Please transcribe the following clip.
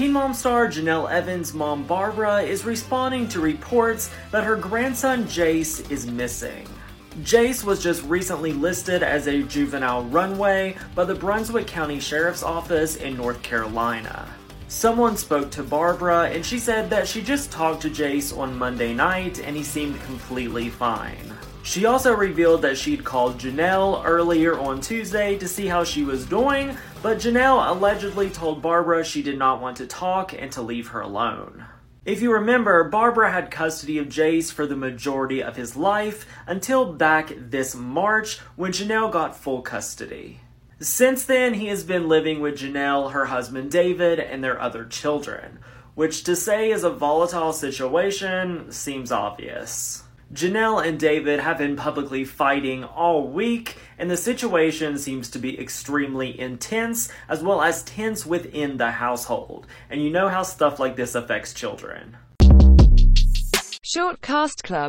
Teen Mom star Jenelle Evans' mom Barbara is responding to reports that her grandson Jace is missing. Jace was just recently listed as a juvenile runaway by the Brunswick County Sheriff's Office in North Carolina. Someone spoke to Barbara and she said that she just talked to Jace on Monday night and he seemed completely fine. She also revealed that she'd called Jenelle earlier on Tuesday to see how she was doing, but Jenelle allegedly told Barbara she did not want to talk and to leave her alone. If you remember, Barbara had custody of Jace for the majority of his life until back this March when Jenelle got full custody. Since then, he has been living with Jenelle, her husband David, and their other children, which to say is a volatile situation seems obvious. Jenelle and David have been publicly fighting all week, and the situation seems to be extremely intense as well as tense within the household. And you know how stuff like this affects children. Short Cast Club